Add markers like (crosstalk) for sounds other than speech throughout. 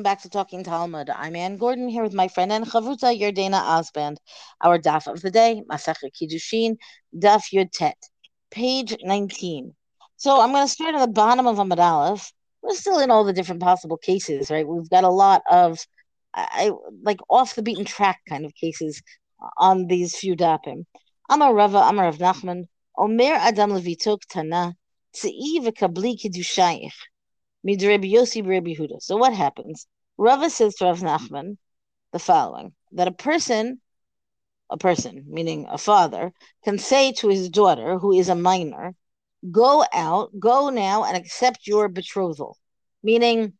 Welcome back to Talking Talmud. I'm Anne Gordon here with my friend and Chavruta Yardaena Osband. Our daf of the day, Masachet Kiddushin, daf Yud Tet, page 19. So I'm going to start at the bottom of Amud Aleph. We're still in all the different possible cases, right? We've got a lot of I like off the beaten track kind of cases on these few dapim. Amar Rava, Amar Rav Nachman, Omer Adam Levitok Tana, Tzei v'kabli Kiddushayich. So what happens? Rava says to Rav Nachman the following: that a person, a person meaning a father, can say to his daughter, who is a minor, "Go out, go now, and accept your betrothal," meaning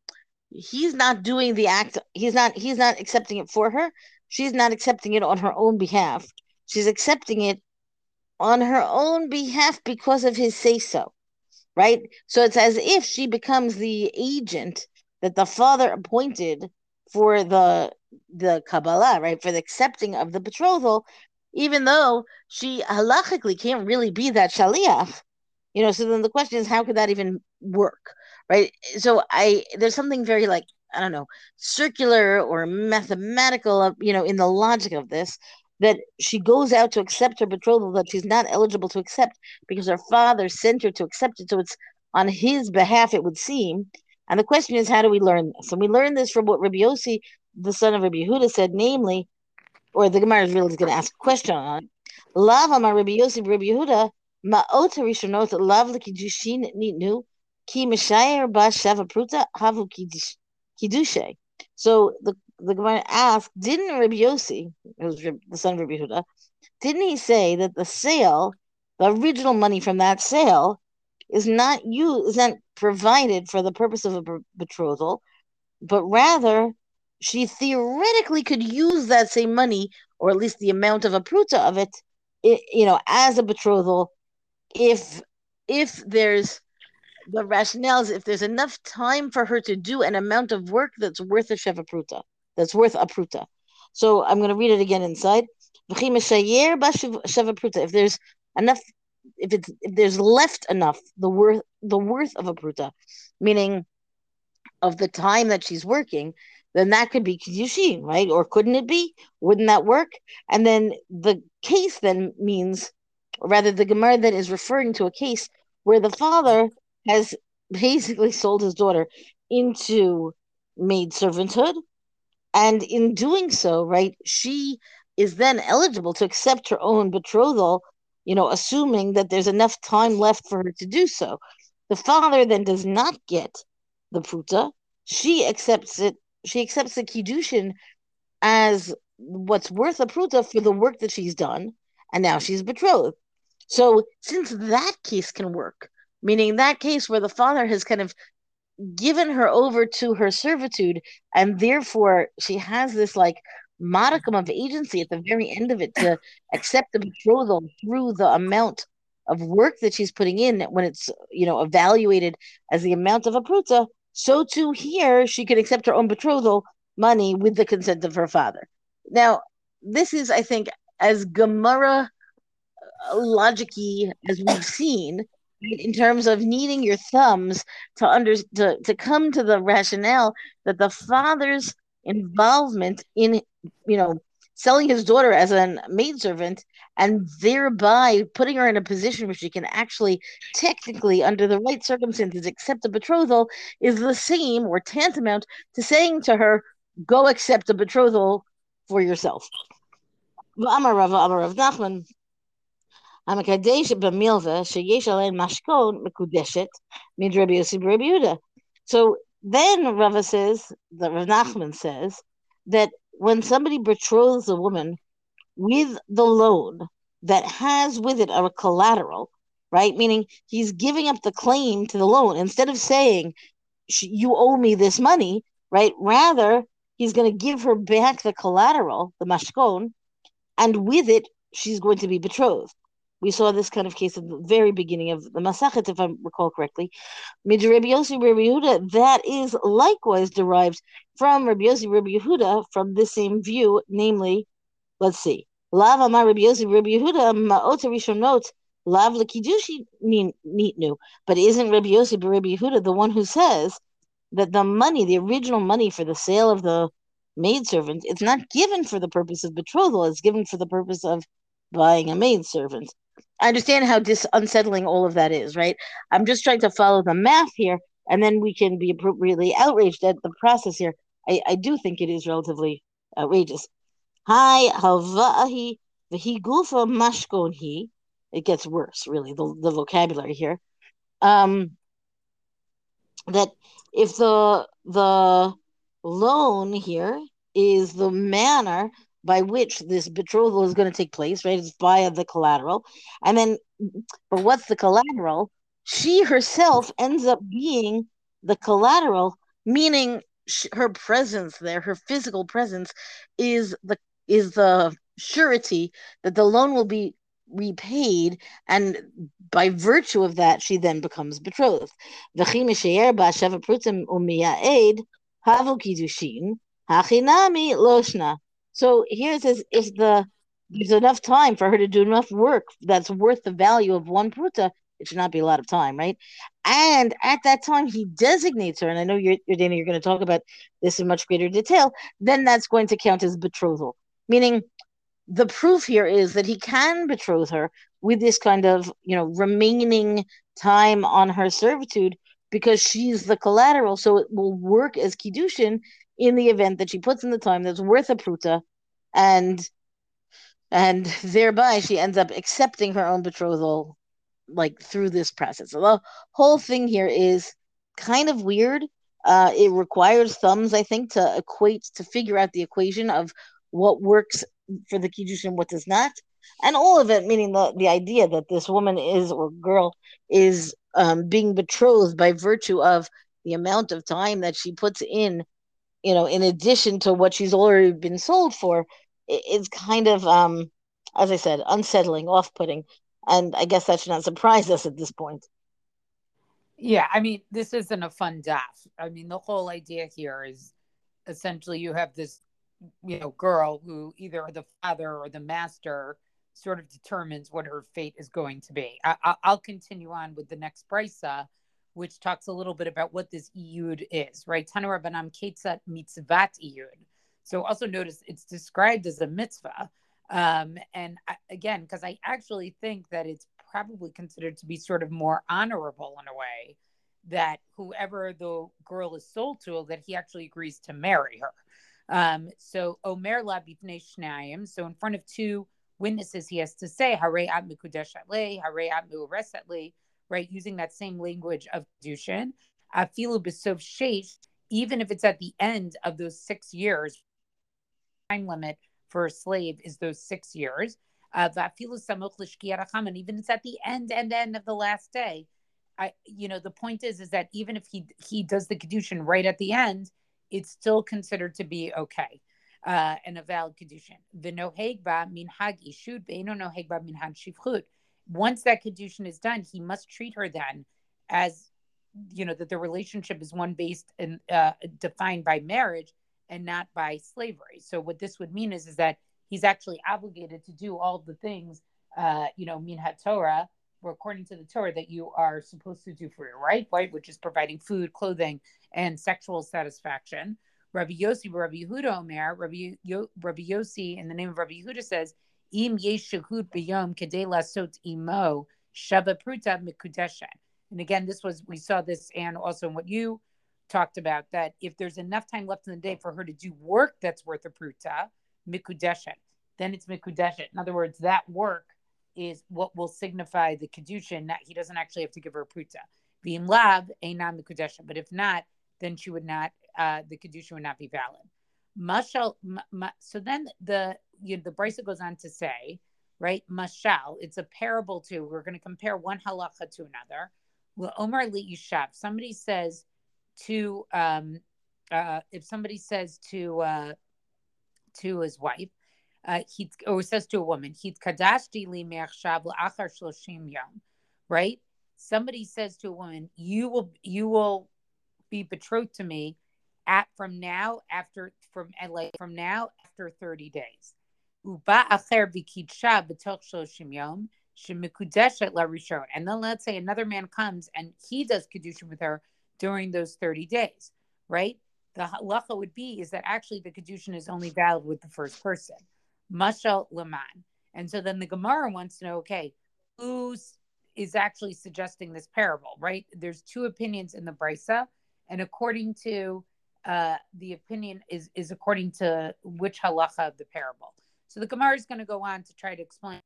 he's not doing the act. He's not. He's not accepting it for her. She's not accepting it on her own behalf. She's accepting it on her own behalf because of his say so right? So it's as if she becomes the agent that the father appointed for the the Kabbalah, right? For the accepting of the betrothal, even though she halachically can't really be that shaliach. You know, so then the question is, how could that even work, right? So I there's something very like I don't know, circular or mathematical, you know, in the logic of this that she goes out to accept her betrothal that she's not eligible to accept because her father sent her to accept it. So it's on his behalf, it would seem. And the question is, how do we learn this? And we learn this from what Rabbi Yossi, the son of Rabbi Yehuda, said, namely, or the Gemara is really going to ask a question on it. Lava ma Rabbi Yossi, Rabbi Yehuda, ma'ota rishonot lav l'kiddushin nitnu ki mishayer ba shava havu kiddushe. So the the Gemara asked, didn't Rabbi Yossi, was the son of Rabbi Huda, didn't he say that the sale, the original money from that sale, is not used, is not provided for the purpose of a betrothal, but rather she theoretically could use that same money, or at least the amount of a pruta of it, it you know, as a betrothal, if if there's the rationale is if there's enough time for her to do an amount of work that's worth a sheva pruta that's worth a pruta. So I'm going to read it again inside. If there's enough, if it's if there's left enough, the worth the worth of a pruta, meaning of the time that she's working, then that could be kiddushin, right? Or couldn't it be? Wouldn't that work? And then the case then means, or rather, the Gemara then is referring to a case where the father has basically sold his daughter into maid servanthood and in doing so, right, she is then eligible to accept her own betrothal, you know, assuming that there's enough time left for her to do so. The father then does not get the pruta. She accepts it. She accepts the kiddushin as what's worth a pruta for the work that she's done, and now she's betrothed. So, since that case can work, meaning that case where the father has kind of given her over to her servitude, and therefore she has this like modicum of agency at the very end of it to (laughs) accept the betrothal through the amount of work that she's putting in when it's you know evaluated as the amount of a pruta so too here she can accept her own betrothal money with the consent of her father. Now this is i think as gemara uh, logicy as we've seen in terms of needing your thumbs to under to, to come to the rationale that the father's involvement in you know selling his daughter as a maidservant and thereby putting her in a position where she can actually technically under the right circumstances accept a betrothal is the same or tantamount to saying to her go accept a betrothal for yourself. Amar Rav Nachman המקדש במילווה שיש עליהן משכון מקודשת מדרבי יוסי ברבי יהודה. So then Rava says, that Rav Nachman says, that when somebody betroths a woman with the loan that has with it a collateral, right? Meaning he's giving up the claim to the loan instead of saying, you owe me this money, right? Rather, he's going to give her back the collateral, the mashkon, and with it, she's going to be betrothed. We saw this kind of case at the very beginning of the Masachet, if I recall correctly. Mid Rabbi Yossi Rabbi Yehuda, that is likewise derived from Rabbi Yossi Rabbi Yehuda from the same view, namely, let's see, Lav Amar Rabbi Yossi Rabbi Yehuda Ma'ot Rishonot Lav Lekidushi Nitnu. But isn't Rabbi Yossi Rabbi Yehuda the one who says that the money, the original money for the sale of the maidservant, it's not given for the purpose of betrothal, it's given for the purpose of buying a maidservant. I understand how dis- unsettling all of that is, right? I'm just trying to follow the math here, and then we can be appropriately outraged at the process here. I, I do think it is relatively outrageous. Hi, halva'ahi v'hi gufa mashkon he. It gets worse, really, the, the vocabulary here. Um, that if the the loan here is the manner by which this betrothal is going to take place, right? It's via the collateral. And then, but what's the collateral? She herself ends up being the collateral, meaning her presence there, her physical presence, is the is the surety that the loan will be repaid, and by virtue of that, she then becomes betrothed. So here it says if the there's enough time for her to do enough work that's worth the value of one pruta, it should not be a lot of time, right? And at that time, he designates her, and I know you're, you're Dana, you're going to talk about this in much greater detail. Then that's going to count as betrothal, meaning the proof here is that he can betroth her with this kind of you know remaining time on her servitude because she's the collateral, so it will work as kiddushin in the event that she puts in the time that's worth a pruta, and and thereby she ends up accepting her own betrothal like through this process. So the whole thing here is kind of weird. Uh, it requires thumbs, I think, to equate to figure out the equation of what works for the kiddush and what does not, and all of it meaning the the idea that this woman is or girl is um, being betrothed by virtue of the amount of time that she puts in, you know, in addition to what she's already been sold for, it's kind of, um, as I said, unsettling, off-putting, and I guess that should not surprise us at this point. Yeah, I mean, this isn't a fun death. I mean, the whole idea here is essentially you have this you know girl who either the father or the master sort of determines what her fate is going to be. I, will continue on with the next brisa, which talks a little bit about what this iyud is, right? Tanu Rabbanan Ketzat mitzvat iyud. So also notice it's described as a mitzvah. Um, and I, again, because I actually think that it's probably considered to be sort of more honorable in a way that whoever the girl is sold to, that he actually agrees to marry her. Um, so Omer la shnayim. So in front of two witnesses, he has to say Hare at mikudesh Hare at right? Using that same language of Dushin. Afilu besov sheish, even if it's at the end of those six years, time limit for a slave is those six years. Uh, and even if it's at the end and end of the last day. I, you know, the point is, is that even if he he does the kedushin right at the end, it's still considered to be okay uh, and a valid kedushin. The nohegba min hag ishud beino nohegba min hag shivchut. Once that kedushin is done, he must treat her then as you know that the relationship is one based and uh, defined by marriage and not by slavery. So what this would mean is is that he's actually obligated to do all the things uh, you know min Torah or according to the Torah that you are supposed to do for your right, right, which is providing food, clothing, and sexual satisfaction. Rabbi Yossi, Rabbi Yehuda Omer, Rabbi, Yo, Rabbi Yossi, in the name of Rabbi Yehuda says, Im yeshahut b'yom kedei lasot imo shava pruta. And again, this was we saw this and also in what you talked about that if there's enough time left in the day for her to do work that's worth a pruta mikudesha, then it's mikudesha. In other words, that work is what will signify the kedushin that he doesn't actually have to give her a pruta. Being lab not mikudesha, but if not, then she would not, uh, the kedusha would not be valid. Mashal, ma, so then the you know, the brisa goes on to say, right? Mashal, it's a parable too. We're going to compare one halacha to another. Well, Omar li Yishav, somebody says to, um, uh, if somebody says to uh, to his wife, uh, he or says to a woman, "He's kadashti li me'achshav la'achar shloshim yom," right? Somebody says to a woman, "You will you will be betrothed to me at from now after from like from now after 30 days. And then let's say another man comes and he does kedushin with her during those 30 days. right? The halacha would be is that actually the kedushin is only valid with the first person, mashal leman. And so then the Gemara wants to know, okay, who is actually suggesting this parable, right? There's two opinions in the brisa, and according to uh, the opinion is is according to which halacha of the parable. So the Gemara is going to go on to try to explain,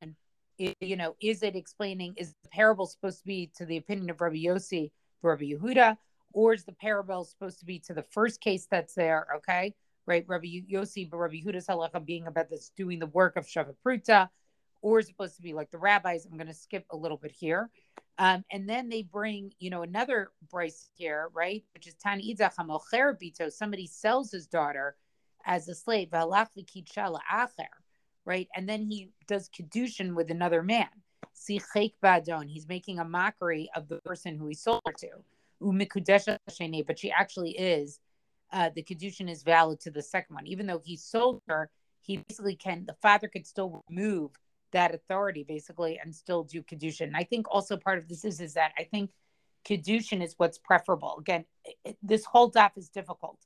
you know, is it explaining is the parable supposed to be to the opinion of Rabbi Yossi, Rabbi Yehuda, or is the parable supposed to be to the first case that's there? Okay, right? Rabbi Yossi, but Rabbi Yehuda's halacha being about this doing the work of Shavapruta, or is supposed to be like the rabbis? I'm going to skip a little bit here. Um, and then they bring, you know, another brisa here, right? Which is Tan Bito. Somebody sells his daughter as a slave, right? And then he does kedushin with another man. See, he's making a mockery of the person who he sold her to. But she actually is. Uh, the kedushin is valid to the second one, even though he sold her. He basically can. The father could still remove that authority basically and still do kedushin. I think also part of this is is that I think kedushin is what's preferable. Again, it, this whole daf is difficult,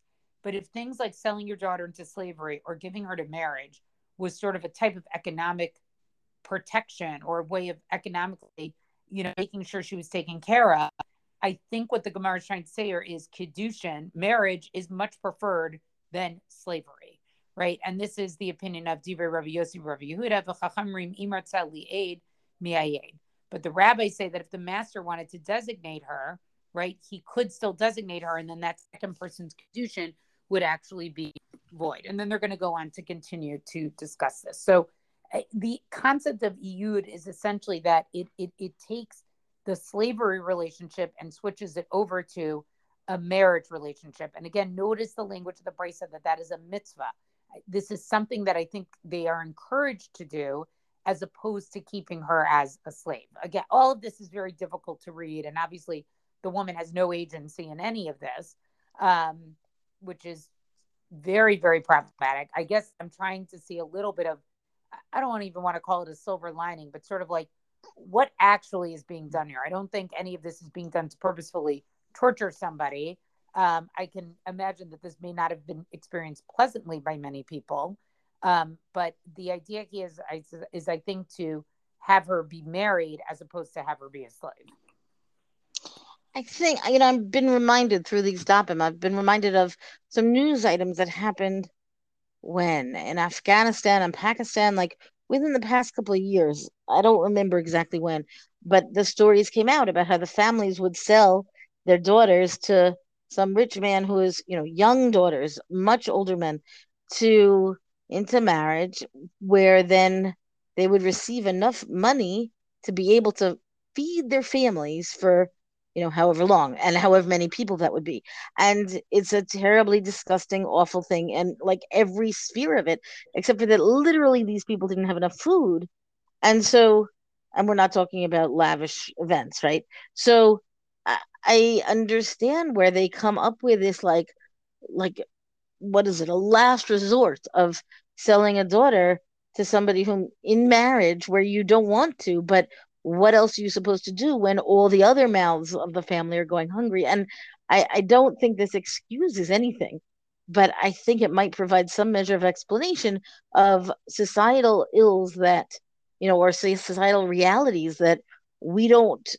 but if things like selling your daughter into slavery or giving her to marriage was sort of a type of economic protection or a way of economically, you know, making sure she was taken care of. I think what the Gemara is trying to say here is kedushin, marriage is much preferred than slavery right? And this is the opinion of Divrei Rabbi Yossi Rabbi Yehuda, v'chachamrim imartza li'ed mi'ayed. But the rabbis say that if the master wanted to designate her, right, he could still designate her, and then that second person's kedushin would actually be void. And then they're going to go on to continue to discuss this. So uh, the concept of iyud is essentially that it, it, it takes the slavery relationship and switches it over to a marriage relationship. And again, notice the language of the Brisa that that is a mitzvah this is something that I think they are encouraged to do as opposed to keeping her as a slave. Again, all of this is very difficult to read. And obviously, the woman has no agency in any of this, um, which is very, very problematic. I guess I'm trying to see a little bit of, I don't even want to call it a silver lining, but sort of like what actually is being done here. I don't think any of this is being done to purposefully torture somebody um, I can imagine that this may not have been experienced pleasantly by many people. Um, but the idea here is, is, is, I think, to have her be married as opposed to have her be a slave. I think, you know, I've been reminded through these dapim, I've been reminded of some news items that happened when in Afghanistan and Pakistan, like within the past couple of years. I don't remember exactly when, but the stories came out about how the families would sell their daughters to some rich man who is, you know, young daughters, much older men, to into marriage, where then they would receive enough money to be able to feed their families for you know however long and however many people that would be. And it's a terribly disgusting awful thing. And like every sphere of it except for that literally these people didn't have enough food. And so and we're not talking about lavish events right? So I understand where they come up with this like like what is it a last resort of selling a daughter to somebody whom in marriage where you don't want to but what else are you supposed to do when all the other mouths of the family are going hungry and I, I don't think this excuses anything but i think it might provide some measure of explanation of societal ills that you know or societal realities that we don't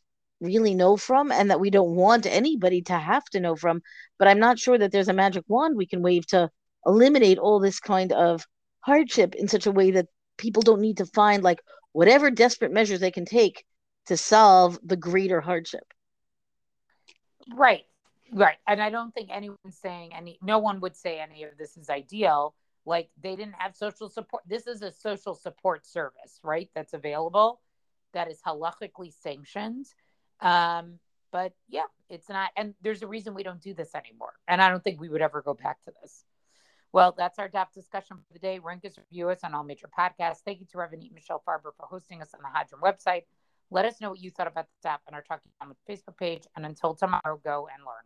really know from and that we don't want anybody to have to know from. But I'm not sure that there's a magic wand we can wave to eliminate all this kind of hardship in such a way that people don't need to find like whatever desperate measures they can take to solve the greater hardship. Right. Right. And I don't think anyone's saying any no one would say any of this is ideal. Like they didn't have social support. This is a social support service, right? That's available that is halachically sanctioned. Um, but yeah, it's not, and there's a reason we don't do this anymore. And I don't think we would ever go back to this. Well, that's our daf discussion for the day. Rank us, review us on all major podcasts. Thank you to Rabbanit Michelle Farber for hosting us on the Hadran website. Let us know what you thought about the daf on our Talking Talmud Facebook page. And until tomorrow, go and learn.